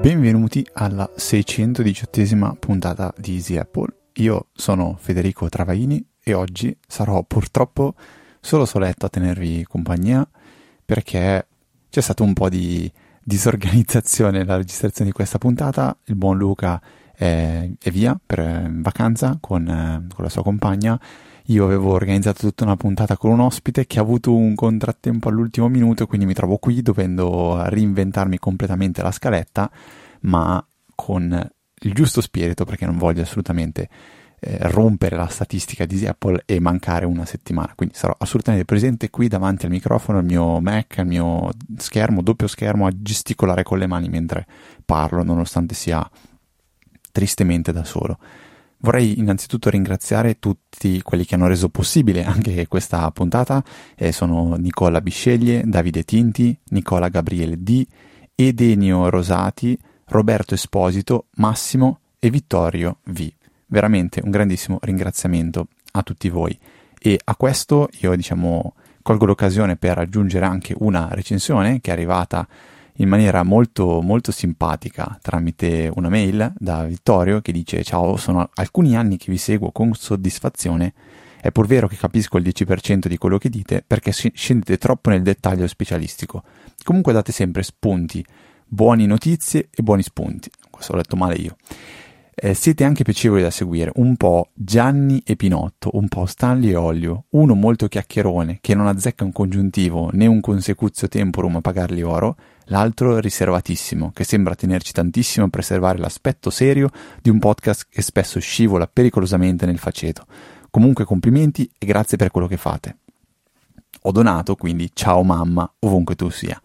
Benvenuti alla 618esima puntata di Easy Apple. Io sono Federico Travaini e oggi sarò purtroppo solo soletto a tenervi compagnia perché c'è stato un po' di disorganizzazione nella registrazione di questa puntata. Il buon Luca è, è via per vacanza con, eh, con la sua compagna io avevo organizzato tutta una puntata con un ospite che ha avuto un contrattempo all'ultimo minuto, quindi mi trovo qui dovendo reinventarmi completamente la scaletta, ma con il giusto spirito perché non voglio assolutamente eh, rompere la statistica di Apple e mancare una settimana. Quindi sarò assolutamente presente qui davanti al microfono, al mio Mac, al mio schermo, doppio schermo, a gesticolare con le mani mentre parlo, nonostante sia tristemente da solo. Vorrei innanzitutto ringraziare tutti quelli che hanno reso possibile anche questa puntata, eh, sono Nicola Bisceglie, Davide Tinti, Nicola Gabriele D, Edenio Rosati, Roberto Esposito, Massimo e Vittorio V. Veramente un grandissimo ringraziamento a tutti voi. E a questo io diciamo colgo l'occasione per aggiungere anche una recensione che è arrivata in maniera molto, molto simpatica tramite una mail da Vittorio che dice ciao, sono alcuni anni che vi seguo con soddisfazione, è pur vero che capisco il 10% di quello che dite perché scendete troppo nel dettaglio specialistico. Comunque date sempre spunti, buone notizie e buoni spunti. Questo l'ho letto male io. Eh, siete anche piacevoli da seguire, un po' Gianni e Pinotto, un po' Stanley e Olio, uno molto chiacchierone che non azzecca un congiuntivo né un consecuzio temporum a pagargli oro, l'altro riservatissimo che sembra tenerci tantissimo a preservare l'aspetto serio di un podcast che spesso scivola pericolosamente nel faceto. Comunque complimenti e grazie per quello che fate. Ho donato, quindi ciao mamma, ovunque tu sia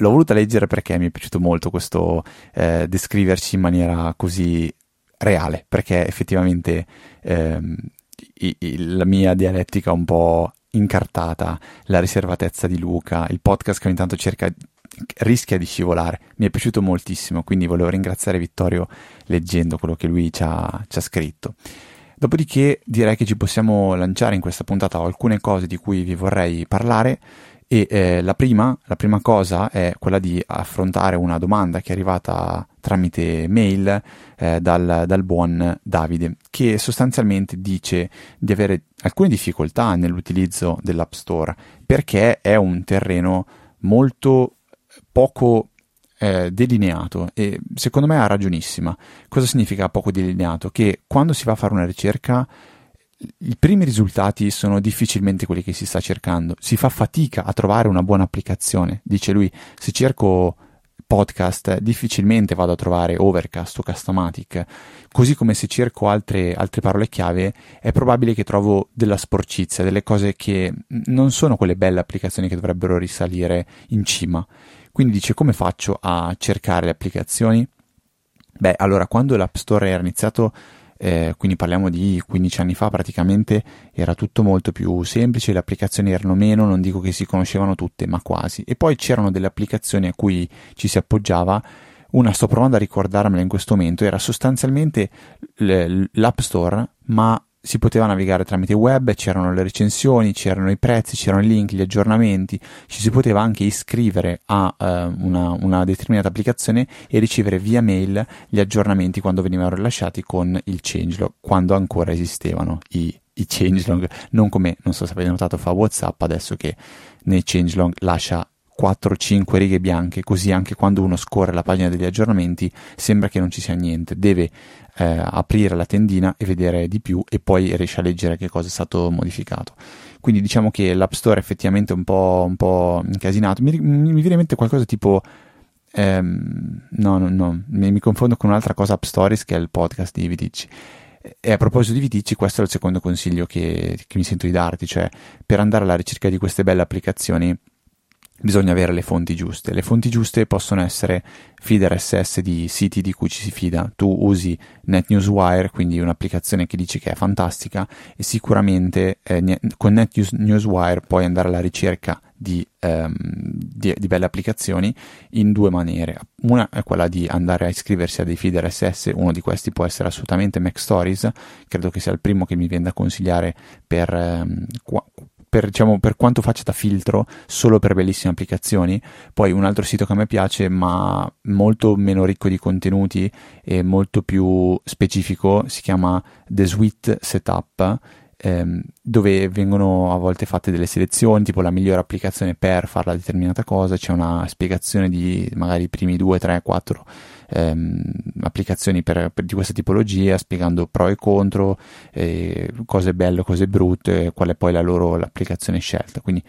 l'ho voluta leggere perché mi è piaciuto molto questo eh, descriverci in maniera così reale, perché effettivamente ehm, i, i, la mia dialettica un po' incartata, la riservatezza di Luca, il podcast che ogni tanto cerca rischia di scivolare. Mi è piaciuto moltissimo, quindi volevo ringraziare Vittorio leggendo quello che lui ci ha, ci ha scritto. Dopodiché direi che ci possiamo lanciare in questa puntata alcune cose di cui vi vorrei parlare e eh, la, prima, la prima cosa è quella di affrontare una domanda che è arrivata tramite mail eh, dal, dal, buon Davide, che sostanzialmente dice di avere alcune difficoltà nell'utilizzo dell'App Store perché è un terreno molto poco eh, delineato e secondo me ha ragionissima. Cosa significa poco delineato? Che quando si va a fare una ricerca i primi risultati sono difficilmente quelli che si sta cercando. Si fa fatica a trovare una buona applicazione. Dice lui, se cerco podcast difficilmente vado a trovare Overcast o Customatic, così come se cerco altre, altre parole chiave è probabile che trovo della sporcizia, delle cose che non sono quelle belle applicazioni che dovrebbero risalire in cima. Quindi dice come faccio a cercare le applicazioni? Beh, allora quando l'App Store era iniziato eh, quindi parliamo di 15 anni fa praticamente era tutto molto più semplice, le applicazioni erano meno, non dico che si conoscevano tutte, ma quasi. E poi c'erano delle applicazioni a cui ci si appoggiava una sto provando a ricordarmela in questo momento, era sostanzialmente l'App Store, ma si poteva navigare tramite web, c'erano le recensioni, c'erano i prezzi, c'erano i link, gli aggiornamenti, ci si poteva anche iscrivere a uh, una, una, determinata applicazione e ricevere via mail gli aggiornamenti quando venivano rilasciati con il changelog, quando ancora esistevano i, i changelog, non come, non so se avete notato, fa WhatsApp adesso che nei changelog lascia 4-5 righe bianche, così anche quando uno scorre la pagina degli aggiornamenti sembra che non ci sia niente, deve eh, aprire la tendina e vedere di più e poi riesce a leggere che cosa è stato modificato. Quindi diciamo che l'App Store è effettivamente un po', un po incasinato. Mi, mi, viene in mente qualcosa tipo... Ehm, no, no, no, mi, mi, confondo con un'altra cosa App Stories che è il podcast di Vidici. E a proposito di Vidici, questo è il secondo consiglio che, che mi sento di darti, cioè per andare alla ricerca di queste belle applicazioni bisogna avere le fonti giuste. Le fonti giuste possono essere feed RSS di siti di cui ci si fida. Tu usi NetNewsWire, quindi un'applicazione che dici che è fantastica e sicuramente eh, con NetNewsWire puoi andare alla ricerca di, ehm, di, di, belle applicazioni in due maniere. Una è quella di andare a iscriversi a dei feed RSS, uno di questi può essere assolutamente Mac Stories, credo che sia il primo che mi viene da consigliare per ehm, per, diciamo, per quanto faccia da filtro solo per bellissime applicazioni. Poi un altro sito che a me piace, ma molto meno ricco di contenuti e molto più specifico, si chiama The Suite Setup. Ehm, dove vengono a volte fatte delle selezioni, tipo la migliore applicazione per fare la determinata cosa, c'è una spiegazione di magari i primi 2, 3, 4 ehm, applicazioni per, per, di questa tipologia, spiegando pro e contro, eh, cose belle, cose brutte, qual è poi la loro l'applicazione scelta. Quindi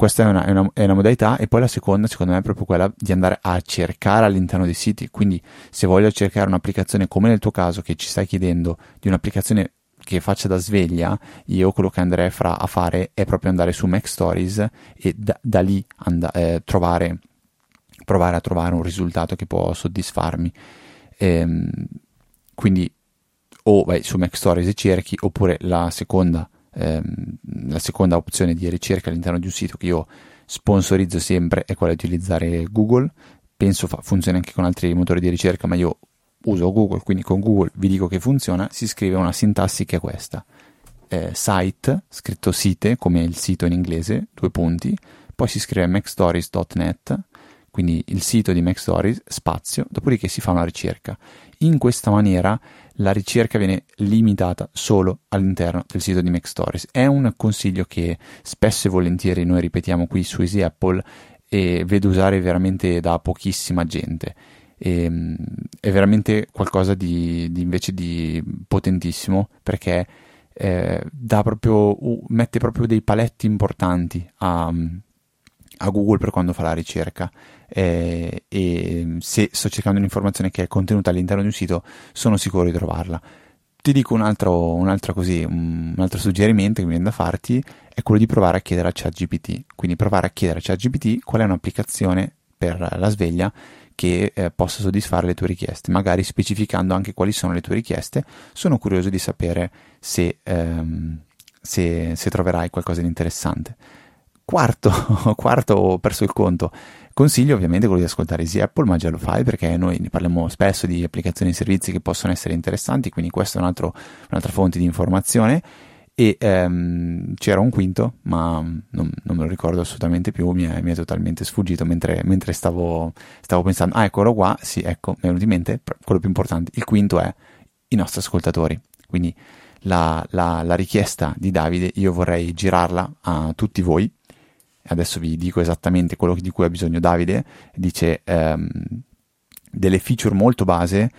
questa è una, è, una, è una, modalità e poi la seconda secondo me è proprio quella di andare a cercare all'interno dei siti quindi se voglio cercare un'applicazione come nel tuo caso che ci stai chiedendo di un'applicazione che faccia da sveglia io quello che andrei a fare è proprio andare su Mac Stories e da, da lì and- eh, trovare provare a trovare un risultato che può soddisfarmi. Ehm, quindi o vai su Mac Stories e cerchi, oppure la seconda, ehm, la seconda opzione di ricerca all'interno di un sito che io sponsorizzo sempre è quella di utilizzare Google. Penso fa- funzioni anche con altri motori di ricerca, ma io uso Google, quindi con Google vi dico che funziona. Si scrive una sintassi che è questa. Eh, site, scritto site, come il sito in inglese, due punti, poi si scrive macstories.net quindi il sito di MacStories, spazio, dopodiché si fa una ricerca. In questa maniera la ricerca viene limitata solo all'interno del sito di MacStories. È un consiglio che spesso e volentieri noi ripetiamo qui su Easy Apple e vedo usare veramente da pochissima gente. E, ehm, è veramente qualcosa di, di, invece di potentissimo perché eh, proprio, mette proprio dei paletti importanti a, a Google per quando fa la ricerca eh, e se sto cercando un'informazione che è contenuta all'interno di un sito sono sicuro di trovarla. Ti dico un altro, un altro, così, un altro suggerimento che mi viene da farti è quello di provare a chiedere a ChatGPT. Quindi provare a chiedere a ChatGPT qual è un'applicazione per la sveglia che eh, possa soddisfare le tue richieste, magari specificando anche quali sono le tue richieste. Sono curioso di sapere se, ehm, se, se troverai qualcosa di interessante. Quarto, quarto ho perso il conto. Consiglio ovviamente quello di ascoltare Easy Apple, ma già lo fai perché noi ne parliamo spesso di applicazioni e servizi che possono essere interessanti, quindi questa è un altro, un'altra fonte di informazione. E ehm, c'era un quinto, ma non, non, me lo ricordo assolutamente più, mi è, mi è totalmente sfuggito mentre, mentre stavo, stavo, pensando. Ah, eccolo qua, sì, ecco, mi è venuto in mente quello più importante. Il quinto è i nostri ascoltatori. Quindi la, la, la richiesta di Davide, io vorrei girarla a tutti voi adesso vi dico esattamente quello di cui ha bisogno Davide, dice ehm, delle feature molto base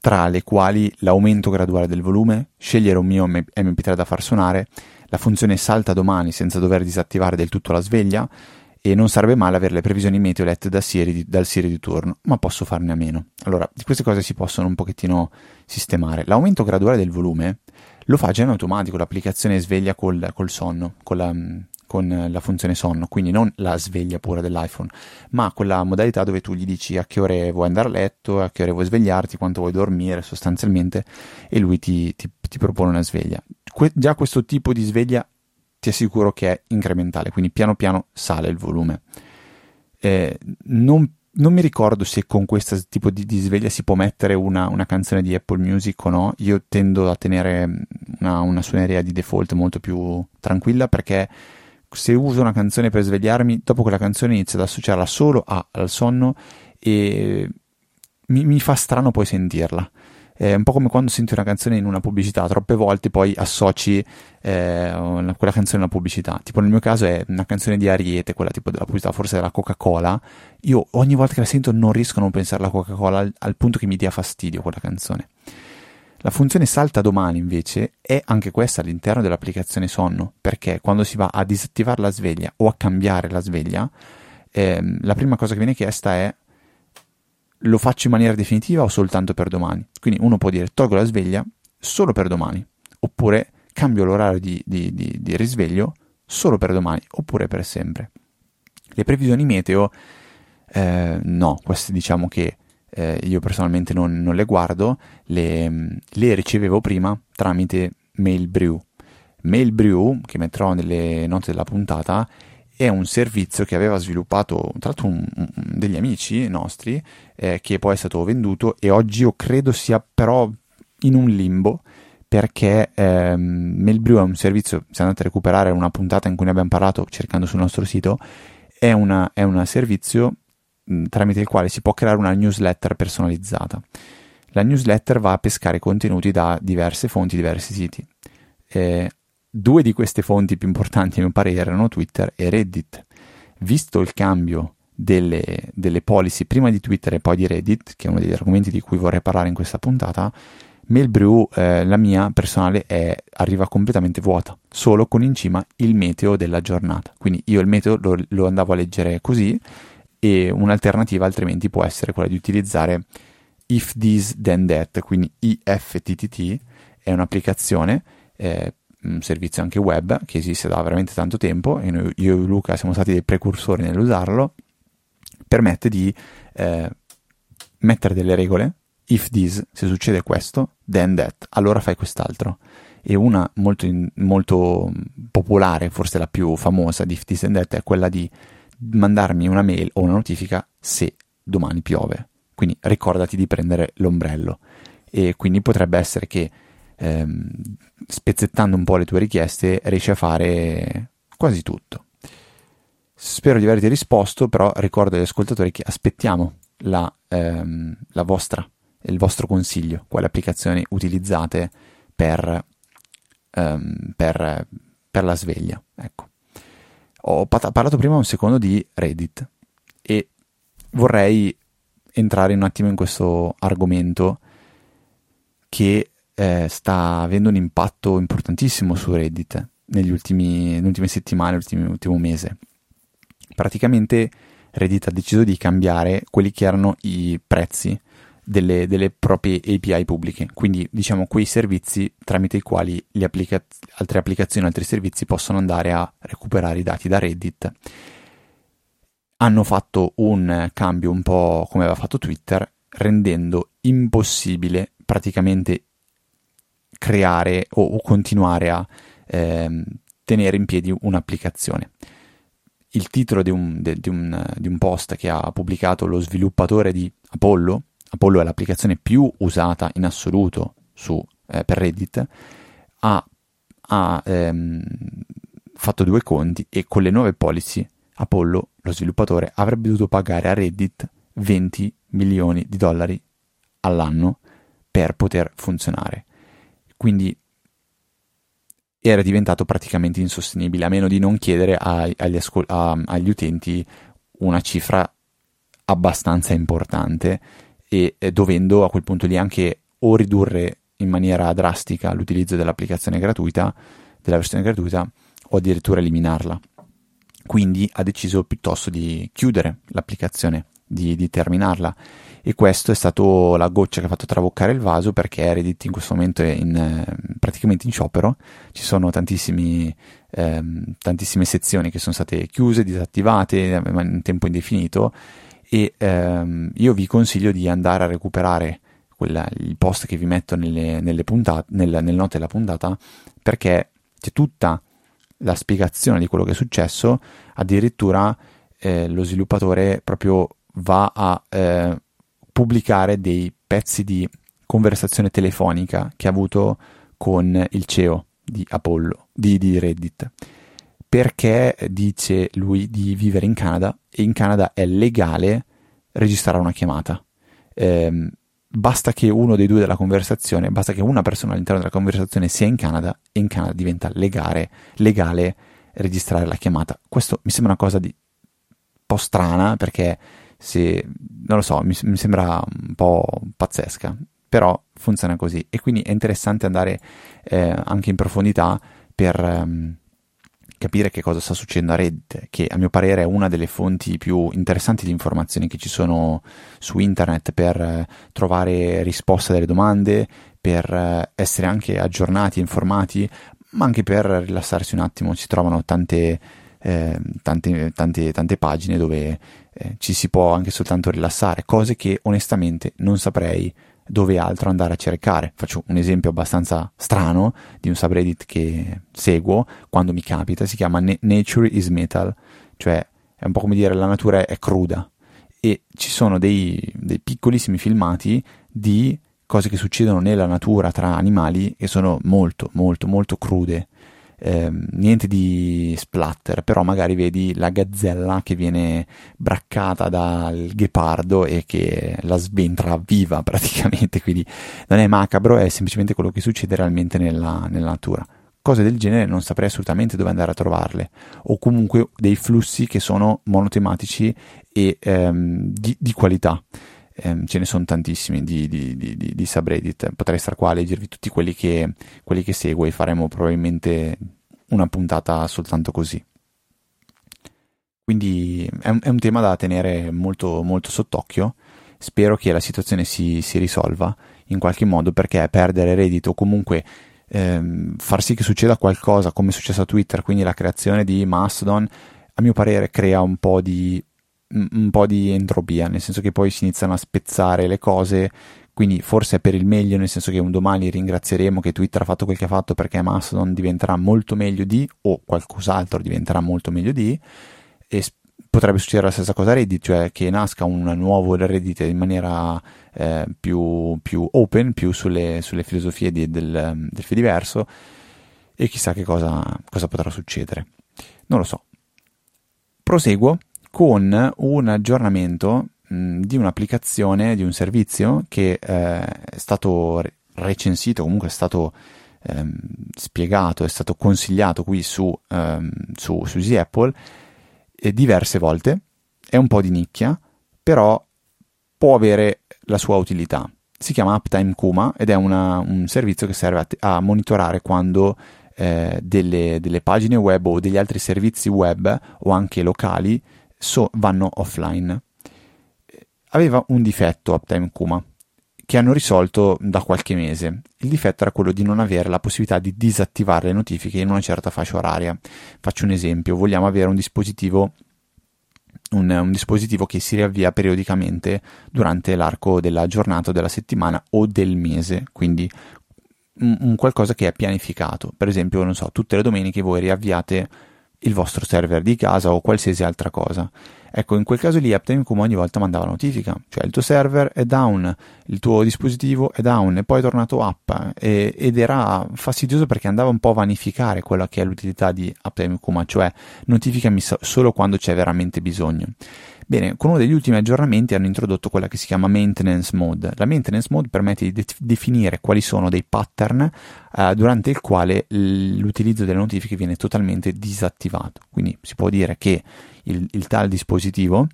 tra le quali l'aumento graduale del volume, scegliere un mio MP3 da far suonare, la funzione salta domani senza dover disattivare del tutto la sveglia e non sarebbe male avere le previsioni meteo lette da Siri, dal Siri di turno, ma posso farne a meno. Allora, di queste cose si possono un pochettino sistemare. L'aumento graduale del volume lo fa già in automatico l'applicazione sveglia col, col sonno, con la, con la funzione sonno, quindi non la sveglia pura dell'iPhone, ma quella modalità dove tu gli dici a che ore vuoi andare a letto, a che ore vuoi svegliarti, quanto vuoi dormire sostanzialmente e lui ti, ti, ti propone una sveglia. Que- già questo tipo di sveglia ti assicuro che è incrementale, quindi piano piano sale il volume. Eh, non, non, mi ricordo se con questo tipo di, di sveglia si può mettere una, una, canzone di Apple Music o no. Io tendo a tenere una, una suoneria di default molto più tranquilla perché se uso una canzone per svegliarmi, dopo quella canzone inizio ad associarla solo a, al sonno e mi, mi, fa strano poi sentirla. È un po' come quando senti una canzone in una pubblicità, troppe volte poi associ eh, quella canzone a una pubblicità. Tipo nel mio caso è una canzone di Ariete, quella tipo della pubblicità forse della Coca-Cola. Io ogni volta che la sento non riesco a non pensare alla Coca-Cola al, al punto che mi dia fastidio quella canzone. La funzione salta domani invece è anche questa all'interno dell'applicazione sonno, perché quando si va a disattivare la sveglia o a cambiare la sveglia, ehm, la prima cosa che viene chiesta è lo faccio in maniera definitiva o soltanto per domani? Quindi uno può dire tolgo la sveglia solo per domani, oppure cambio l'orario di, di, di, di risveglio solo per domani, oppure per sempre. Le previsioni meteo, eh, no, queste diciamo che eh, io personalmente non, non le guardo, le, le, ricevevo prima tramite Mailbrew. Mailbrew, che metterò nelle note della puntata, è un servizio che aveva sviluppato tra l'altro un, un, degli amici nostri eh, che poi è stato venduto e oggi io credo sia però in un limbo perché ehm, Mailbrew è un servizio, se andate a recuperare una puntata in cui ne abbiamo parlato cercando sul nostro sito, è, una, è un servizio tramite il quale si può creare una newsletter personalizzata. La newsletter va a pescare contenuti da diverse fonti, diversi siti. Eh, due di queste fonti più importanti, a mio parere, erano Twitter e Reddit. Visto il cambio delle, delle policy prima di Twitter e poi di Reddit, che è uno degli argomenti di cui vorrei parlare in questa puntata, Mailbrew, eh, la mia personale, è, arriva completamente vuota, solo con in cima il meteo della giornata. Quindi io il meteo lo, lo andavo a leggere così e un'alternativa altrimenti può essere quella di utilizzare if this then that, quindi IFTTT è un'applicazione, eh, un servizio anche web che esiste da veramente tanto tempo e noi, io e Luca siamo stati dei precursori nell'usarlo, permette di eh, mettere delle regole if this, se succede questo, then that, allora fai quest'altro. E una molto, molto popolare, forse la più famosa di if this and that, è quella di mandarmi una mail o una notifica se domani piove. Quindi ricordati di prendere l'ombrello. E quindi potrebbe essere che ehm, spezzettando un po' le tue richieste riesci a fare quasi tutto. Spero di averti risposto, però ricordo agli ascoltatori che aspettiamo la, ehm, la vostra il vostro consiglio, quali applicazioni utilizzate per, um, per, per la sveglia. Ecco. Ho parlato prima un secondo di Reddit e vorrei entrare un attimo in questo argomento che eh, sta avendo un impatto importantissimo su Reddit negli ultimi, nelle ultime settimane, nell'ultimo mese. Praticamente Reddit ha deciso di cambiare quelli che erano i prezzi delle, delle, proprie API pubbliche, quindi diciamo quei servizi tramite i quali applica- altre applicazioni, altri servizi possono andare a recuperare i dati da Reddit. Hanno fatto un cambio un po' come aveva fatto Twitter, rendendo impossibile praticamente creare o, o continuare a ehm, tenere in piedi un'applicazione. Il titolo di un, di, un, di un post che ha pubblicato lo sviluppatore di Apollo, Apollo è l'applicazione più usata in assoluto su, eh, per Reddit, ha, ha ehm, fatto due conti e con le nuove policy Apollo, lo sviluppatore, avrebbe dovuto pagare a Reddit 20 milioni di dollari all'anno per poter funzionare. Quindi era diventato praticamente insostenibile, a meno di non chiedere ai, agli, ascol- a, agli utenti una cifra abbastanza importante e eh, dovendo a quel punto lì anche o ridurre in maniera drastica l'utilizzo dell'applicazione gratuita, della versione gratuita, o addirittura eliminarla. Quindi ha deciso piuttosto di chiudere l'applicazione, di, di terminarla. E questo è stato la goccia che ha fatto traboccare il vaso perché Reddit in questo momento è in, praticamente in sciopero. Ci sono tantissime sezioni che sono state chiuse, disattivate in tempo indefinito e ehm, io vi consiglio di andare a recuperare quella, il post che vi metto nelle, nelle, puntate, nel, nelle note della puntata perché c'è tutta la spiegazione di quello che è successo, addirittura eh, lo sviluppatore proprio va a eh, pubblicare dei pezzi di conversazione telefonica che ha avuto con il CEO di Apollo, di, di Reddit perché dice lui di vivere in Canada e in Canada è legale registrare una chiamata. Eh, basta che uno dei due della conversazione, basta che una persona all'interno della conversazione sia in Canada e in Canada diventa legale, legale registrare la chiamata. Questo mi sembra una cosa di un po' strana perché se non lo so, mi, mi sembra un po' pazzesca, però funziona così e quindi è interessante andare eh, anche in profondità per ehm, capire che cosa sta succedendo a Reddit, che a mio parere è una delle fonti più interessanti di informazioni che ci sono su internet per eh, trovare risposte alle domande, per eh, essere anche aggiornati informati, ma anche per rilassarsi un attimo. Si trovano tante, eh, tante, tante, tante, pagine dove eh, ci si può anche soltanto rilassare, cose che onestamente non saprei dove altro andare a cercare. Faccio un esempio abbastanza strano di un subreddit che seguo quando mi capita, si chiama Nature is Metal, cioè è un po' come dire la natura è cruda e ci sono dei, dei piccolissimi filmati di cose che succedono nella natura tra animali che sono molto molto molto crude eh, niente di splatter, però magari vedi la gazzella che viene braccata dal ghepardo e che la sventra viva praticamente, quindi non è macabro, è semplicemente quello che succede realmente nella, nella natura. Cose del genere non saprei assolutamente dove andare a trovarle, o comunque dei flussi che sono monotematici e ehm, di, di qualità ehm, ce ne sono tantissimi di, di, di, di, subreddit, potrei stare qua a leggervi tutti quelli che, quelli che seguo e faremo probabilmente una puntata soltanto così. Quindi è un, è un tema da tenere molto, molto sott'occhio. Spero che la situazione si, si risolva in qualche modo perché perdere reddito o comunque ehm, far sì che succeda qualcosa come è successo a Twitter, quindi la creazione di Mastodon, a mio parere crea un po' di un po' di entropia, nel senso che poi si iniziano a spezzare le cose, quindi forse è per il meglio, nel senso che un domani ringrazieremo che Twitter ha fatto quel che ha fatto perché Mastodon diventerà molto meglio di, o qualcos'altro diventerà molto meglio di, e potrebbe succedere la stessa cosa a Reddit, cioè che nasca un nuovo Reddit in maniera eh, più, più, open, più sulle, sulle filosofie di, del, del Fediverso, e chissà che cosa, cosa potrà succedere. Non lo so. Proseguo con un aggiornamento mh, di un'applicazione, di un servizio che eh, è stato recensito, comunque è stato ehm, spiegato, è stato consigliato qui su, ehm, su, su Easy Apple eh, diverse volte, è un po' di nicchia, però può avere la sua utilità. Si chiama Uptime Kuma ed è una, un servizio che serve a, a monitorare quando eh, delle, delle, pagine web o degli altri servizi web o anche locali so, vanno offline. Aveva un difetto Uptime Kuma che hanno risolto da qualche mese. Il difetto era quello di non avere la possibilità di disattivare le notifiche in una certa fascia oraria. Faccio un esempio, vogliamo avere un dispositivo un, un, dispositivo che si riavvia periodicamente durante l'arco della giornata, della settimana o del mese, quindi un, un, qualcosa che è pianificato. Per esempio, non so, tutte le domeniche voi riavviate il vostro server di casa o qualsiasi altra cosa. Ecco, in quel caso lì Uptime come ogni volta mandava notifica, cioè il tuo server è down, il tuo dispositivo è down e poi è tornato up e, ed era fastidioso perché andava un po' a vanificare quella che è l'utilità di Uptime Kuma, cioè notificami solo quando c'è veramente bisogno. Bene, con uno degli ultimi aggiornamenti hanno introdotto quella che si chiama Maintenance Mode. La Maintenance Mode permette di de- definire quali sono dei pattern eh, durante il quale l'utilizzo delle notifiche viene totalmente disattivato. Quindi si può dire che il, il tal dispositivo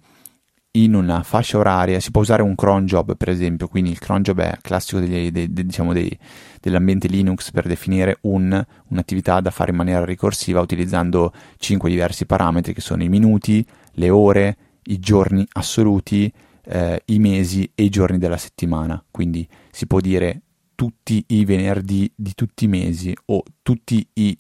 in una fascia oraria si può usare un cron job per esempio quindi il cron job è classico degli, dei, dei, diciamo dei, dell'ambiente Linux per definire un, un'attività da fare in maniera ricorsiva utilizzando cinque diversi parametri che sono i minuti, le ore, i giorni assoluti, eh, i mesi e i giorni della settimana. Quindi si può dire tutti i venerdì di tutti i mesi o tutti i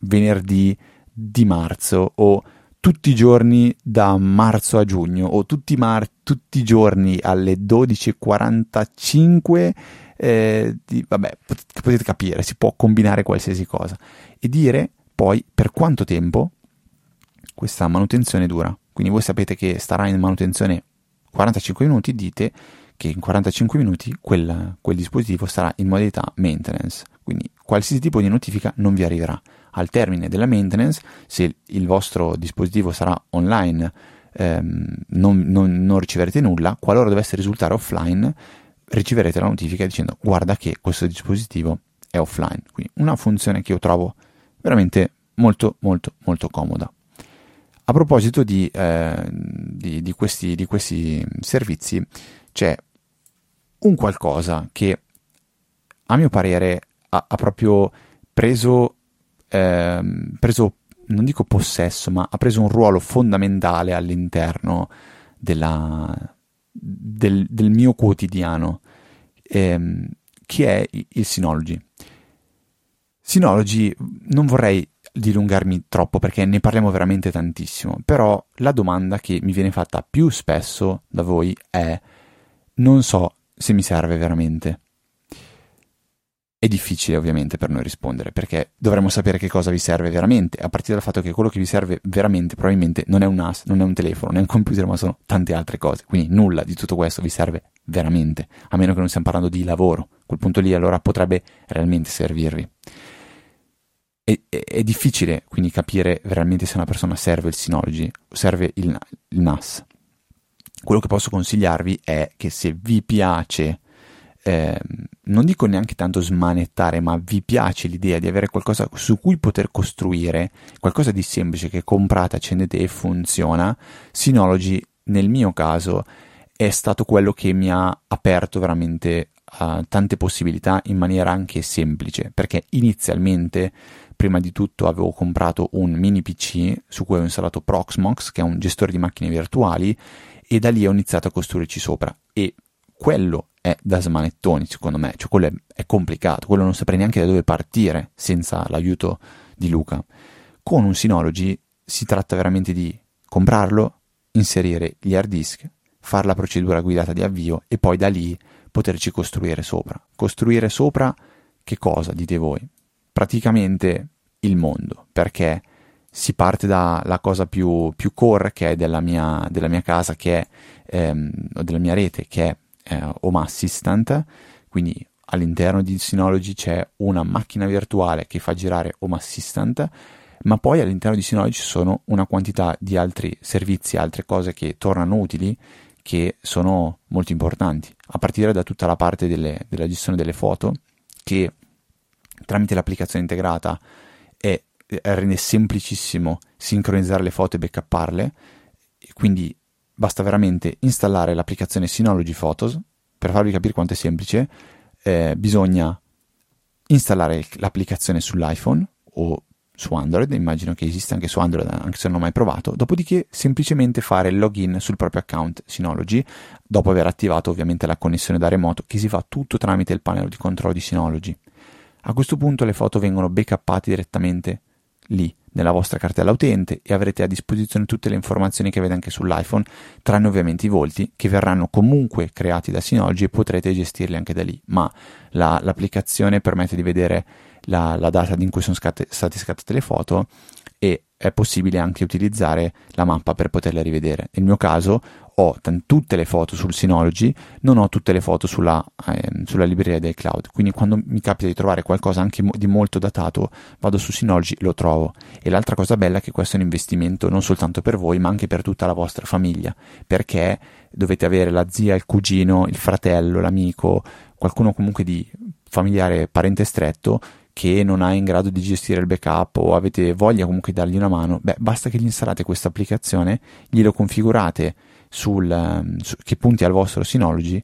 venerdì di marzo o tutti i giorni da marzo a giugno o tutti, mar- tutti i giorni alle 12.45 eh, di, vabbè pot- potete capire si può combinare qualsiasi cosa e dire poi per quanto tempo questa manutenzione dura quindi voi sapete che starà in manutenzione 45 minuti, dite che in 45 minuti quel, quel dispositivo sarà in modalità maintenance, quindi qualsiasi tipo di notifica non vi arriverà. Al termine della maintenance, se il vostro dispositivo sarà online, ehm, non, non, non riceverete nulla, qualora dovesse risultare offline, riceverete la notifica dicendo guarda che questo dispositivo è offline. Quindi una funzione che io trovo veramente molto molto molto comoda. A proposito di, eh, di, di, questi, di, questi, servizi, c'è un qualcosa che a mio parere ha, ha proprio preso, eh, preso, non dico possesso, ma ha preso un ruolo fondamentale all'interno della, del, del, mio quotidiano, ehm, che è il Synology. Synology non vorrei dilungarmi troppo perché ne parliamo veramente tantissimo, però la domanda che mi viene fatta più spesso da voi è non so se mi serve veramente. È difficile ovviamente per noi rispondere perché dovremmo sapere che cosa vi serve veramente, a partire dal fatto che quello che vi serve veramente probabilmente non è un NAS, non è un telefono, non è un computer, ma sono tante altre cose. Quindi nulla di tutto questo vi serve veramente, a meno che non stiamo parlando di lavoro. A quel punto lì allora potrebbe realmente servirvi. È, è, difficile quindi capire veramente se una persona serve il Synology o serve il, il NAS. Quello che posso consigliarvi è che se vi piace eh, non dico neanche tanto smanettare, ma vi piace l'idea di avere qualcosa su cui poter costruire, qualcosa di semplice che comprate, accendete e funziona, Synology nel mio caso è stato quello che mi ha aperto veramente a tante possibilità in maniera anche semplice, perché inizialmente prima di tutto avevo comprato un mini PC su cui ho installato Proxmox, che è un gestore di macchine virtuali, e da lì ho iniziato a costruirci sopra. E quello è da smanettoni, secondo me, cioè quello è, è complicato, quello non saprei neanche da dove partire senza l'aiuto di Luca. Con un Synology si tratta veramente di comprarlo, inserire gli hard disk, fare la procedura guidata di avvio e poi da lì poterci costruire sopra. Costruire sopra che cosa, dite voi? Praticamente il mondo, perché si parte dalla cosa più, più core che è della mia, della mia casa, che è, ehm, della mia rete, che è eh, Home Assistant, quindi all'interno di Synology c'è una macchina virtuale che fa girare Home Assistant, ma poi all'interno di Synology ci sono una quantità di altri servizi, altre cose che tornano utili che sono molto importanti, a partire da tutta la parte delle, della gestione delle foto che tramite l'applicazione integrata è, rende semplicissimo sincronizzare le foto e backupparle, quindi basta veramente installare l'applicazione Synology Photos, per farvi capire quanto è semplice, eh, bisogna installare l'applicazione sull'iPhone o su Android, immagino che esista anche su Android, anche se non ho mai provato, dopodiché semplicemente fare il login sul proprio account Synology, dopo aver attivato ovviamente la connessione da remoto, che si fa tutto tramite il panel di controllo di Synology. A questo punto le foto vengono backuppate direttamente lì nella vostra cartella utente e avrete a disposizione tutte le informazioni che avete anche sull'iPhone, tranne ovviamente i volti che verranno comunque creati da Synology e potrete gestirli anche da lì, ma la, l'applicazione permette di vedere la, la data in cui sono scatte, state scattate le foto e è possibile anche utilizzare la mappa per poterle rivedere. Nel mio caso ho t- tutte le foto sul Synology, non ho tutte le foto sulla, eh, sulla libreria del cloud. Quindi quando mi capita di trovare qualcosa anche mo- di molto datato, vado su Synology e lo trovo. E l'altra cosa bella è che questo è un investimento non soltanto per voi, ma anche per tutta la vostra famiglia, perché dovete avere la zia, il cugino, il fratello, l'amico, qualcuno comunque di familiare, parente stretto che non è in grado di gestire il backup o avete voglia comunque di dargli una mano, beh, basta che gli installate questa applicazione, glielo configurate sul, su, che punti al vostro Synology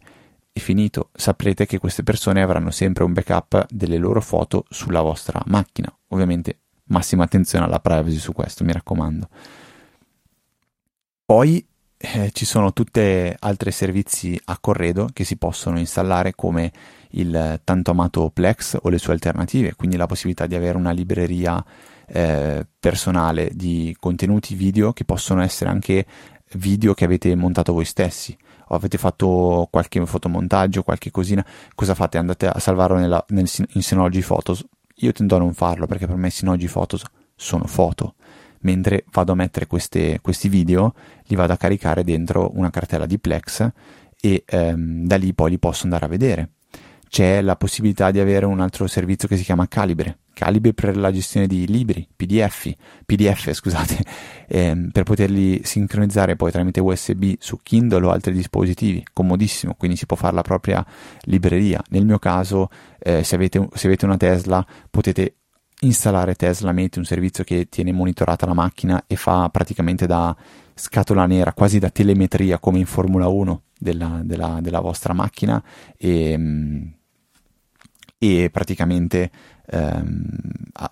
e finito. Saprete che queste persone avranno sempre un backup delle loro foto sulla vostra macchina. Ovviamente massima attenzione alla privacy su questo, mi raccomando. Poi eh, ci sono tutti altri servizi a corredo che si possono installare come il tanto amato Plex o le sue alternative, quindi la possibilità di avere una libreria eh, personale di contenuti video che possono essere anche video che avete montato voi stessi o avete fatto qualche fotomontaggio, qualche cosina, cosa fate? Andate a salvarlo nella, nel, in Synology Photos? Io tendo a non farlo perché per me Synology Photos sono foto, mentre vado a mettere queste, questi video, li vado a caricare dentro una cartella di Plex e ehm, da lì poi li posso andare a vedere c'è la possibilità di avere un altro servizio che si chiama Calibre. Calibre per la gestione di libri, PDF, PDF scusate, ehm, per poterli sincronizzare poi tramite USB su Kindle o altri dispositivi, comodissimo, quindi si può fare la propria libreria. Nel mio caso, eh, se, avete, se avete una Tesla, potete installare Tesla Mate, un servizio che tiene monitorata la macchina e fa praticamente da scatola nera, quasi da telemetria come in Formula 1 della, della, della vostra macchina e, ehm, e praticamente ehm,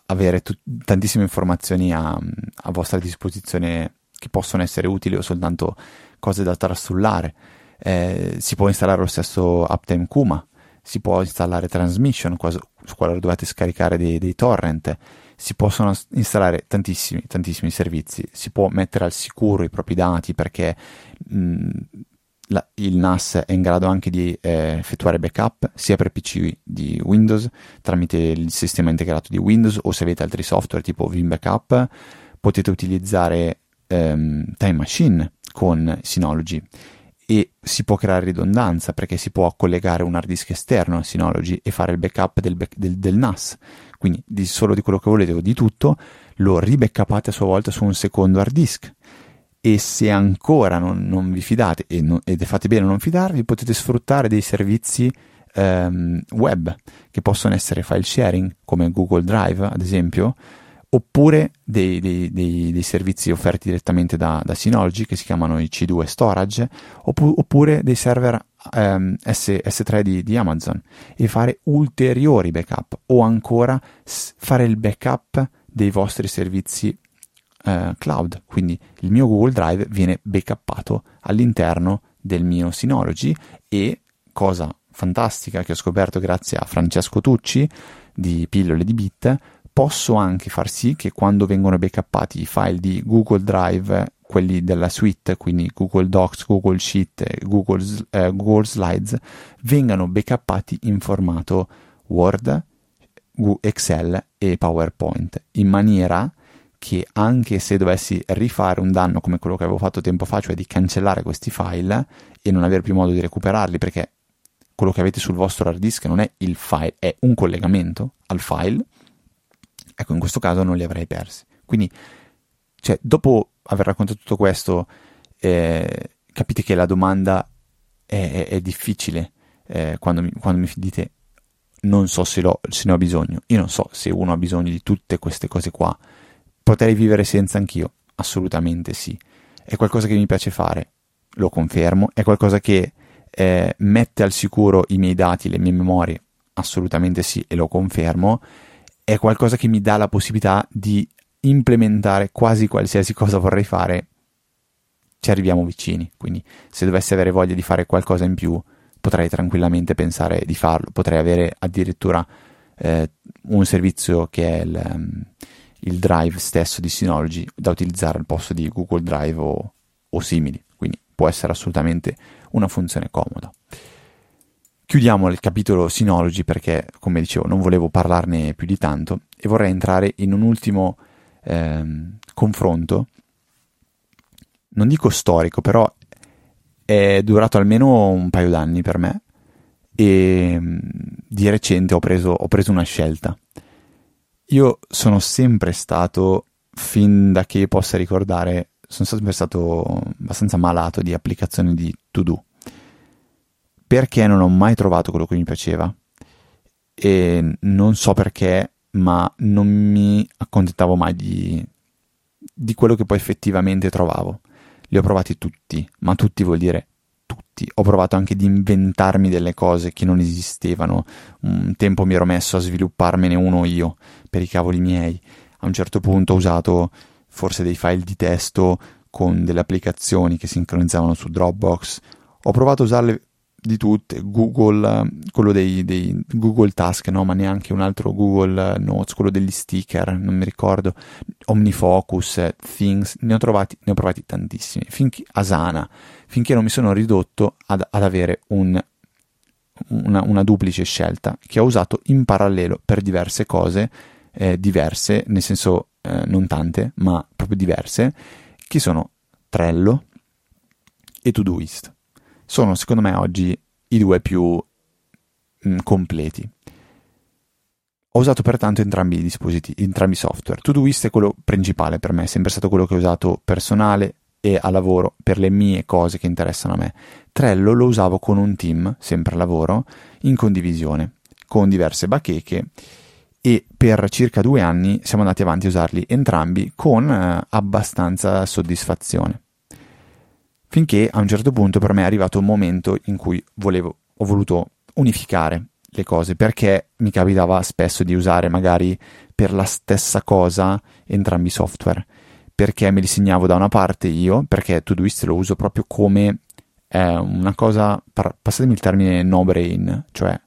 avere t- tantissime informazioni a, a, vostra disposizione che possono essere utili o soltanto cose da trasullare. Eh, si può installare lo stesso Uptime Kuma, si può installare Transmission, su quale dovete scaricare dei, dei torrent, si possono installare tantissimi, tantissimi servizi, si può mettere al sicuro i propri dati perché mh, la, il NAS è in grado anche di eh, effettuare backup sia per PC di Windows tramite il sistema integrato di Windows o se avete altri software tipo Vim Backup potete utilizzare ehm, Time Machine con Synology. E si può creare ridondanza perché si può collegare un hard disk esterno a Synology e fare il backup del, del, del NAS quindi di solo di quello che volete o di tutto lo ribackupate a sua volta su un secondo hard disk e se ancora non, non vi fidate e non, ed fate bene a non fidarvi, potete sfruttare dei servizi ehm, web che possono essere file sharing come Google Drive ad esempio oppure dei, dei, dei, dei servizi offerti direttamente da, da, Synology che si chiamano i C2 Storage oppure dei server ehm, S, S3 di, di Amazon e fare ulteriori backup o ancora fare il backup dei vostri servizi eh, cloud, quindi il mio Google Drive viene backuppato all'interno del mio Synology e cosa fantastica che ho scoperto grazie a Francesco Tucci di Pillole di Bit, posso anche far sì che quando vengono backuppati i file di Google Drive, quelli della suite, quindi Google Docs, Google Sheet, Google, eh, Google Slides, vengano backuppati in formato Word, Excel e PowerPoint, in maniera che anche se dovessi rifare un danno come quello che avevo fatto tempo fa, cioè di cancellare questi file e non avere più modo di recuperarli, perché quello che avete sul vostro hard disk non è il file, è un collegamento al file, ecco, in questo caso non li avrei persi. Quindi, cioè, dopo aver raccontato tutto questo, eh, capite che la domanda è, è, è difficile eh, quando, mi, quando mi dite non so se, se ne ho bisogno. Io non so se uno ha bisogno di tutte queste cose qua Potrei vivere senza anch'io? Assolutamente sì. È qualcosa che mi piace fare? Lo confermo. È qualcosa che eh, mette al sicuro i miei dati, le mie memorie? Assolutamente sì, e lo confermo. È qualcosa che mi dà la possibilità di implementare quasi qualsiasi cosa vorrei fare. Ci arriviamo vicini. Quindi, se dovessi avere voglia di fare qualcosa in più, potrei tranquillamente pensare di farlo. Potrei avere addirittura eh, un servizio che è il. Um, il drive stesso di Synology da utilizzare al posto di Google Drive o, o simili, quindi può essere assolutamente una funzione comoda. Chiudiamo il capitolo Synology perché, come dicevo, non volevo parlarne più di tanto e vorrei entrare in un ultimo ehm, confronto, non dico storico, però è durato almeno un paio d'anni per me e di recente ho preso, ho preso una scelta io sono sempre stato, fin da che possa ricordare, sono sempre stato abbastanza malato di applicazioni di to-do. Perché non ho mai trovato quello che mi piaceva. E non so perché, ma non mi accontentavo mai di, di quello che poi effettivamente trovavo. Li ho provati tutti, ma tutti vuol dire tutti. Ho provato anche di inventarmi delle cose che non esistevano. Un tempo mi ero messo a svilupparmene uno io, per i cavoli miei. A un certo punto ho usato forse dei file di testo con delle applicazioni che sincronizzavano su Dropbox. Ho provato a usarle di tutte, Google, quello dei, dei, Google Task, no, ma neanche un altro Google Notes, quello degli sticker, non mi ricordo, Omnifocus, Things, ne ho trovati, ne ho provati tantissimi, finché, Asana, finché non mi sono ridotto ad, ad avere un, una, una, duplice scelta che ho usato in parallelo per diverse cose eh, diverse, nel senso eh, non tante, ma proprio diverse, che sono Trello e Todoist sono secondo me oggi i due più mh, mm, completi. Ho usato pertanto entrambi i dispositivi, entrambi i software. Todoist è quello principale per me, è sempre stato quello che ho usato personale e a lavoro per le mie cose che interessano a me. Trello lo usavo con un team, sempre a lavoro, in condivisione, con diverse bacheche e per circa due anni siamo andati avanti a usarli entrambi con eh, abbastanza soddisfazione finché a un certo punto per me è arrivato un momento in cui volevo, ho voluto unificare le cose perché mi capitava spesso di usare magari per la stessa cosa entrambi i software. Perché me li segnavo da una parte io perché Todoist lo uso proprio come eh, una cosa passatemi il termine no brain cioè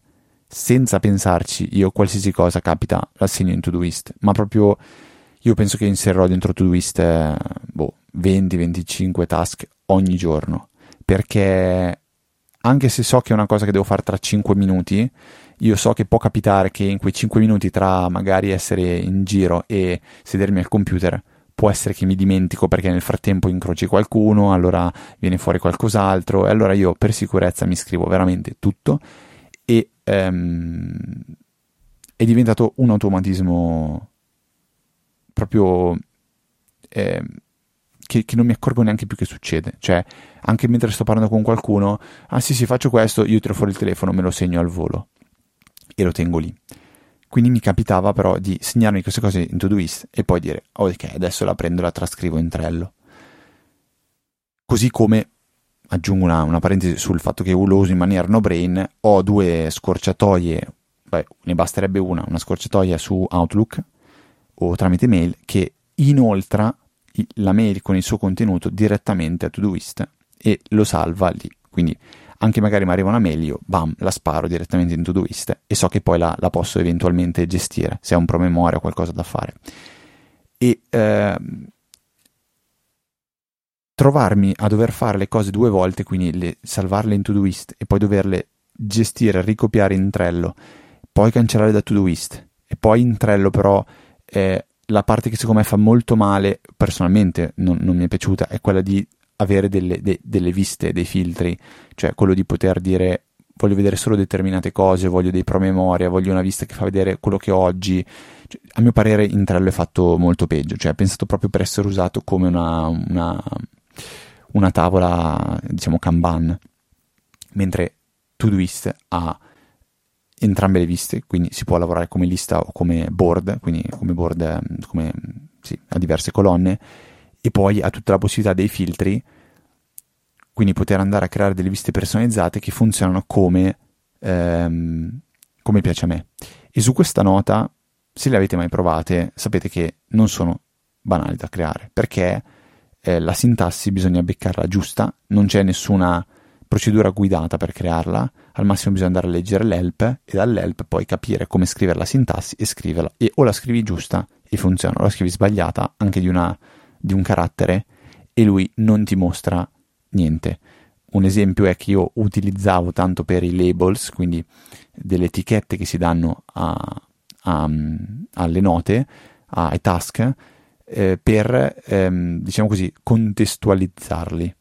senza pensarci, io qualsiasi cosa capita l'assegno in Todoist, ma proprio io penso che inserirò dentro Todoist eh, boh, 20-25 task ogni giorno, perché anche se so che è una cosa che devo fare tra 5 minuti, io so che può capitare che in quei 5 minuti tra magari essere in giro e sedermi al computer può essere che mi dimentico perché nel frattempo incroci qualcuno, allora viene fuori qualcos'altro e allora io per sicurezza mi scrivo veramente tutto e ehm, è diventato un automatismo proprio eh, che, che, non mi accorgo neanche più che succede. Cioè, anche mentre sto parlando con qualcuno, ah sì sì faccio questo, io tiro fuori il telefono, me lo segno al volo e lo tengo lì. Quindi mi capitava però di segnarmi queste cose in Todoist e poi dire, ok, adesso la prendo e la trascrivo in Trello. Così come, aggiungo una, una parentesi sul fatto che lo uso in maniera no brain, ho due scorciatoie, beh, ne basterebbe una, una scorciatoia su Outlook o tramite mail che inoltra la mail con il suo contenuto direttamente a Todoist e lo salva lì. Quindi anche magari mi arriva una mail, io bam, la sparo direttamente in Todoist e so che poi la, la posso eventualmente gestire se ho un promemoria o qualcosa da fare. E eh, trovarmi a dover fare le cose due volte, quindi le, salvarle in Todoist e poi doverle gestire, ricopiare in Trello, poi cancellare da Todoist e poi in Trello però eh, la parte che secondo me fa molto male, personalmente non, non mi è piaciuta, è quella di avere delle, de, delle viste, dei filtri, cioè quello di poter dire voglio vedere solo determinate cose, voglio dei promemoria, voglio una vista che fa vedere quello che ho oggi. Cioè, a mio parere in Trello è fatto molto peggio, cioè è pensato proprio per essere usato come una, una, una tavola, diciamo, Kanban, mentre Todoist ha entrambe le viste, quindi si può lavorare come lista o come board, quindi come board come, sì, a diverse colonne, e poi ha tutta la possibilità dei filtri, quindi poter andare a creare delle viste personalizzate che funzionano come, ehm, come piace a me. E su questa nota, se le avete mai provate, sapete che non sono banali da creare, perché eh, la sintassi bisogna beccarla giusta, non c'è nessuna procedura guidata per crearla, al massimo bisogna andare a leggere l'help e dall'help poi capire come scrivere la sintassi e scriverla. E o la scrivi giusta e funziona, o la scrivi sbagliata anche di, una, di un carattere e lui non ti mostra niente. Un esempio è che io utilizzavo tanto per i labels, quindi delle etichette che si danno a, a, alle note, ai task, eh, per, ehm, diciamo così, contestualizzarli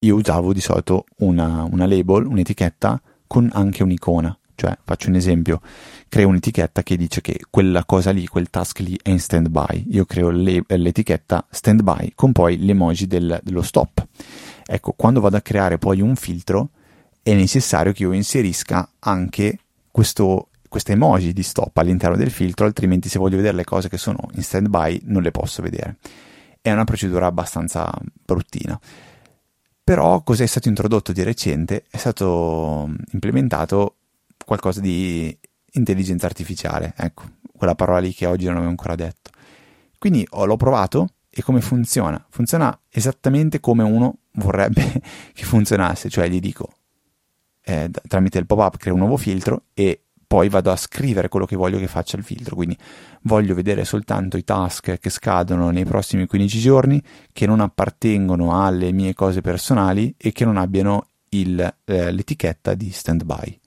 io usavo di solito una, una label, un'etichetta con anche un'icona. Cioè, faccio un esempio, creo un'etichetta che dice che quella cosa lì, quel task lì è in standby. Io creo le, l'etichetta standby con poi l'emoji del, dello stop. Ecco, quando vado a creare poi un filtro, è necessario che io inserisca anche questo, questa emoji di stop all'interno del filtro, altrimenti se voglio vedere le cose che sono in standby non le posso vedere. È una procedura abbastanza bruttina. Però cos'è stato introdotto di recente? È stato implementato qualcosa di intelligenza artificiale, ecco, quella parola lì che oggi non avevo ancora detto. Quindi oh, l'ho provato e come funziona? Funziona esattamente come uno vorrebbe che funzionasse, cioè gli dico eh, tramite il pop-up creo un nuovo filtro e poi vado a scrivere quello che voglio che faccia il filtro. Quindi voglio vedere soltanto i task che scadono nei prossimi 15 giorni, che non appartengono alle mie cose personali e che non abbiano il, eh, l'etichetta di standby.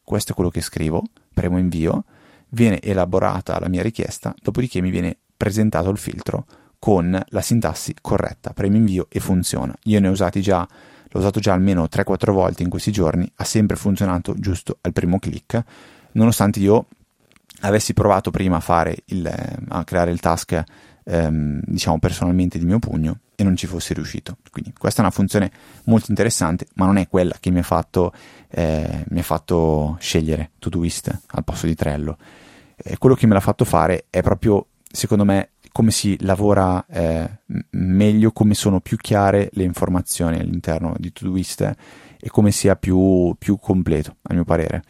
Questo è quello che scrivo, premo invio, viene elaborata la mia richiesta, dopodiché mi viene presentato il filtro con la sintassi corretta, premo invio e funziona. Io ne ho usati già, l'ho usato già almeno 3-4 volte in questi giorni, ha sempre funzionato giusto al primo click nonostante io avessi provato prima a, il, a creare il task ehm, diciamo personalmente di mio pugno e non ci fossi riuscito. Quindi questa è una funzione molto interessante, ma non è quella che mi ha fatto, eh, mi ha fatto scegliere Todoist al posto di Trello. Eh, quello che me l'ha fatto fare è proprio, secondo me, come si lavora eh, meglio, come sono più chiare le informazioni all'interno di Todoist e come sia più, più completo, a mio parere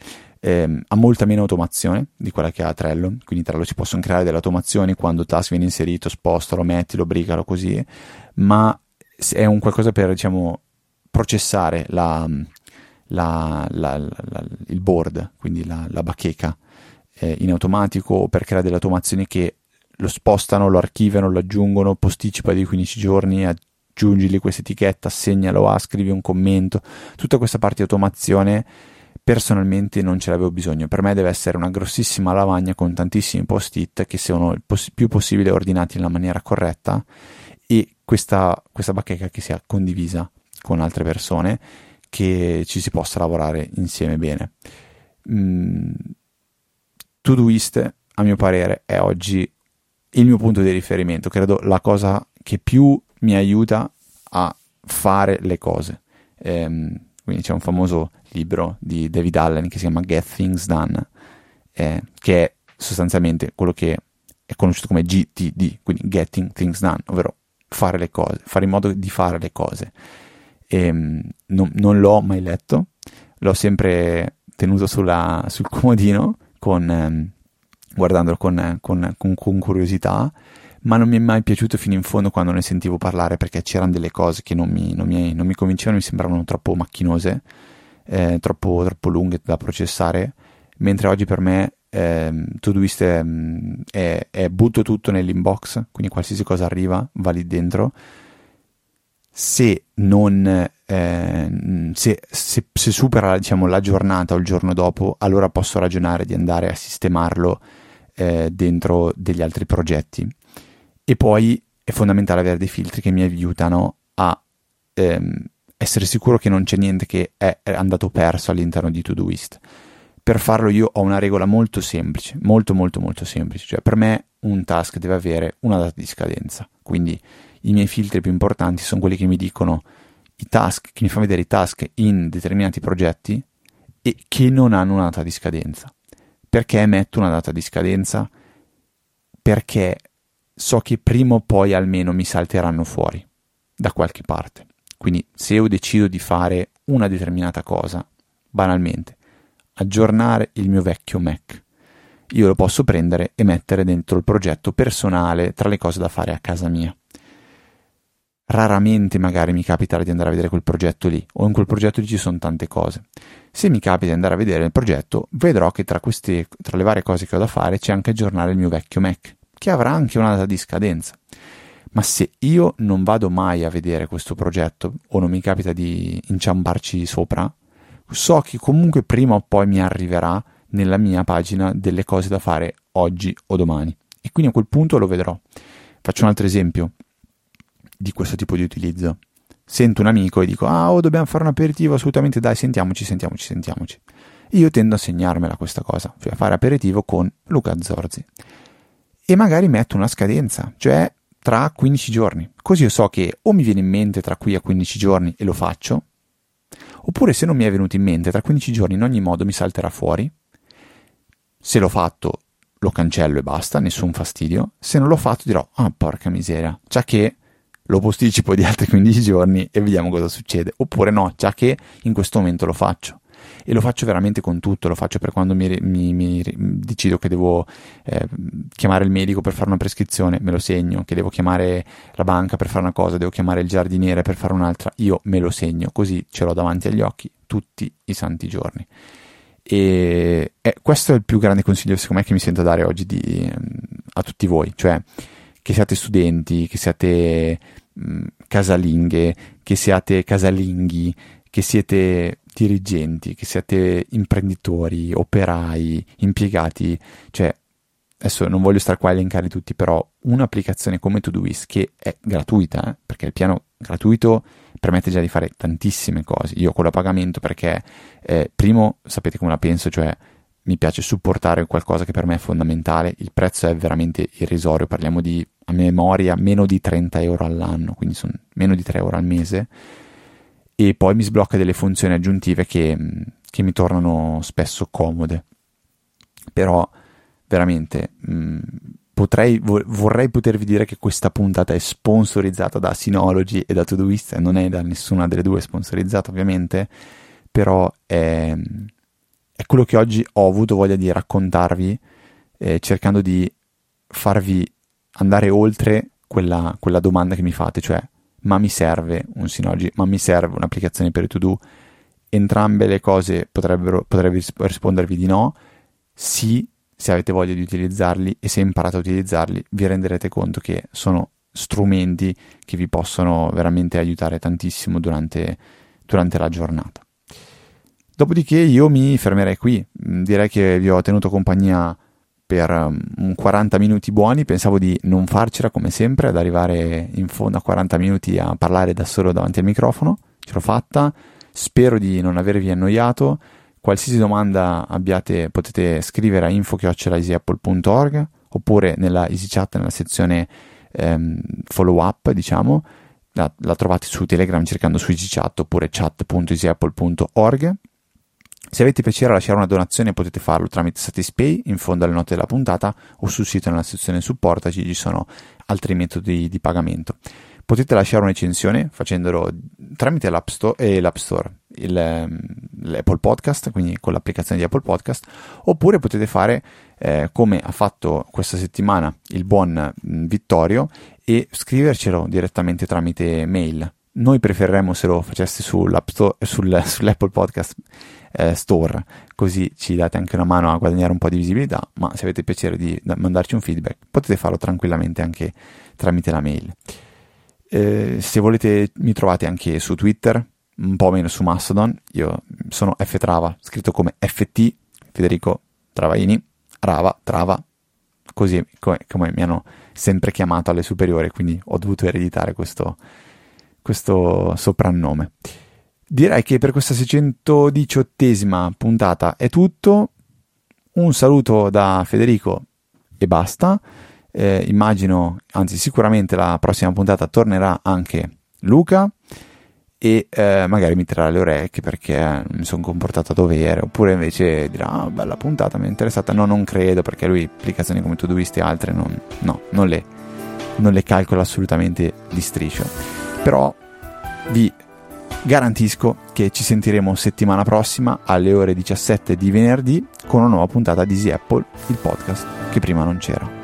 eh, ha molta meno automazione di quella che ha Trello, quindi Trello si possono creare delle automazioni quando task viene inserito, spostalo, mettilo, brigalo così, ma è un qualcosa per diciamo processare la, la, la, il board, quindi la, bacheca eh, in automatico o per creare delle automazioni che lo spostano, lo archiviano, lo aggiungono, posticipa di 15 giorni, aggiungili questa etichetta, segnalo A, scrivi un commento, tutta questa parte di automazione personalmente non ce l'avevo bisogno. Per me deve essere una grossissima lavagna con tantissimi post-it che siano il poss- più possibile ordinati nella maniera corretta e questa, questa bacheca che sia condivisa con altre persone, che ci si possa lavorare insieme bene. Mm, Todoist, a mio parere, è oggi il mio punto di riferimento, credo la cosa che più mi aiuta a fare le cose. Ehm, quindi c'è un famoso libro di David Allen che si chiama Get Things Done, eh, che è sostanzialmente quello che è conosciuto come GTD, quindi Getting Things Done, ovvero fare le cose, fare in modo di fare le cose. E, ehm, non, non, l'ho mai letto, l'ho sempre tenuto sulla, sul comodino, con, ehm, guardandolo con, con, con curiosità ma non mi è mai piaciuto fino in fondo quando ne sentivo parlare perché c'erano delle cose che non mi, non mi, non mi convincevano, mi sembravano troppo macchinose, eh, troppo, troppo, lunghe da processare, mentre oggi per me eh, Todoist è, è, è butto tutto nell'inbox, quindi qualsiasi cosa arriva va lì dentro. Se non eh, se, se, se, supera diciamo, la giornata o il giorno dopo, allora posso ragionare di andare a sistemarlo eh, dentro degli altri progetti e poi è fondamentale avere dei filtri che mi aiutano a ehm, essere sicuro che non c'è niente che è andato perso all'interno di Todoist. Per farlo io ho una regola molto semplice, molto molto molto semplice, cioè per me un task deve avere una data di scadenza, quindi i miei filtri più importanti sono quelli che mi dicono i task, che mi fanno vedere i task in determinati progetti e che non hanno una data di scadenza. Perché metto una data di scadenza? Perché so che prima o poi almeno mi salteranno fuori da qualche parte. Quindi se io decido di fare una determinata cosa, banalmente, aggiornare il mio vecchio Mac, io lo posso prendere e mettere dentro il progetto personale tra le cose da fare a casa mia. Raramente magari mi capiterà di andare a vedere quel progetto lì, o in quel progetto lì ci sono tante cose. Se mi capita di andare a vedere il progetto, vedrò che tra, queste, tra le varie cose che ho da fare c'è anche aggiornare il mio vecchio Mac che avrà anche una data di scadenza. Ma se io non vado mai a vedere questo progetto o non mi capita di inciamparci sopra, so che comunque prima o poi mi arriverà nella mia pagina delle cose da fare oggi o domani. E quindi a quel punto lo vedrò. Faccio un altro esempio di questo tipo di utilizzo. Sento un amico e dico, ah, oh, dobbiamo fare un aperitivo, assolutamente, dai, sentiamoci, sentiamoci, sentiamoci. Io tendo a segnarmela questa cosa, cioè a fare aperitivo con Luca Zorzi e magari metto una scadenza, cioè tra 15 giorni. Così io so che o mi viene in mente tra qui a 15 giorni e lo faccio, oppure se non mi è venuto in mente tra 15 giorni in ogni modo mi salterà fuori. Se l'ho fatto lo cancello e basta, nessun fastidio. Se non l'ho fatto dirò, ah porca miseria, già che lo posticipo di altri 15 giorni e vediamo cosa succede. Oppure no, già che in questo momento lo faccio e lo faccio veramente con tutto, lo faccio per quando mi, mi, mi decido che devo eh, chiamare il medico per fare una prescrizione, me lo segno, che devo chiamare la banca per fare una cosa, devo chiamare il giardiniere per fare un'altra, io me lo segno, così ce l'ho davanti agli occhi tutti i santi giorni. E eh, questo è il più grande consiglio secondo me che mi sento dare oggi di, a tutti voi, cioè che siate studenti, che siate mh, casalinghe, che siate casalinghi, che siete dirigenti, che siate imprenditori, operai, impiegati, cioè adesso non voglio stare qua a elencare tutti, però un'applicazione come Todoist che è gratuita, eh, perché il piano gratuito permette già di fare tantissime cose. Io con la pagamento perché eh, primo sapete come la penso, cioè mi piace supportare qualcosa che per me è fondamentale, il prezzo è veramente irrisorio, parliamo di a memoria meno di 30 euro all'anno, quindi sono meno di 3 euro al mese e poi mi sblocca delle funzioni aggiuntive che, che mi tornano spesso comode. Però veramente mh, potrei, vorrei potervi dire che questa puntata è sponsorizzata da Synology e da Todoist, non è da nessuna delle due sponsorizzata ovviamente, però è, è quello che oggi ho avuto voglia di raccontarvi eh, cercando di farvi andare oltre quella, quella domanda che mi fate, cioè ma mi serve un Synology, ma mi serve un'applicazione per To Do entrambe le cose potrebbero, potrebbe rispondervi di no. Sì, se avete voglia di utilizzarli e se imparate a utilizzarli, vi renderete conto che sono strumenti che vi possono veramente aiutare tantissimo durante, durante la giornata. Dopodiché io mi fermerei qui, direi che vi ho tenuto compagnia per um, 40 minuti buoni, pensavo di non farcela come sempre, ad arrivare in fondo a 40 minuti a parlare da solo davanti al microfono, ce l'ho fatta, spero di non avervi annoiato, qualsiasi domanda abbiate potete scrivere a info.easyapple.org oppure nella EasyChat nella sezione ehm, follow up diciamo. La, la, trovate su Telegram cercando su EasyChat oppure chat.easyapple.org se avete piacere a lasciare una donazione potete farlo tramite Satispay in fondo alle note della puntata o sul sito nella sezione supportaci ci sono altri metodi di pagamento. Potete lasciare un'ecensione facendolo tramite l'App Store, eh, l'App Store il, ehm, l'Apple Podcast, quindi con l'applicazione di Apple Podcast, oppure potete fare eh, come ha fatto questa settimana il buon Vittorio e scrivercelo direttamente tramite mail. Noi preferiremmo se lo faceste Store, sul, sull'Apple Podcast eh, Store, così ci date anche una mano a guadagnare un po' di visibilità, ma se avete piacere di mandarci un feedback potete farlo tranquillamente anche tramite la mail. Eh, se volete mi trovate anche su Twitter, un po' meno su Mastodon, io sono ftrava, scritto come FT, Federico Travaini, Rava, Trava, così come, come mi hanno sempre chiamato alle superiori, quindi ho dovuto ereditare questo, questo soprannome. Direi che per questa 618esima puntata è tutto. Un saluto da Federico e basta. Eh, immagino, anzi sicuramente la prossima puntata tornerà anche Luca e eh, magari mi tirerà le orecchie perché mi sono comportato a dovere oppure invece dirà ah, bella puntata mi è interessata no non credo perché lui applicazioni come Todoist e altre non, no, non, le, non le calcola assolutamente di striscio però vi Garantisco che ci sentiremo settimana prossima alle ore 17 di venerdì con una nuova puntata di Easy Apple, il podcast che prima non c'era.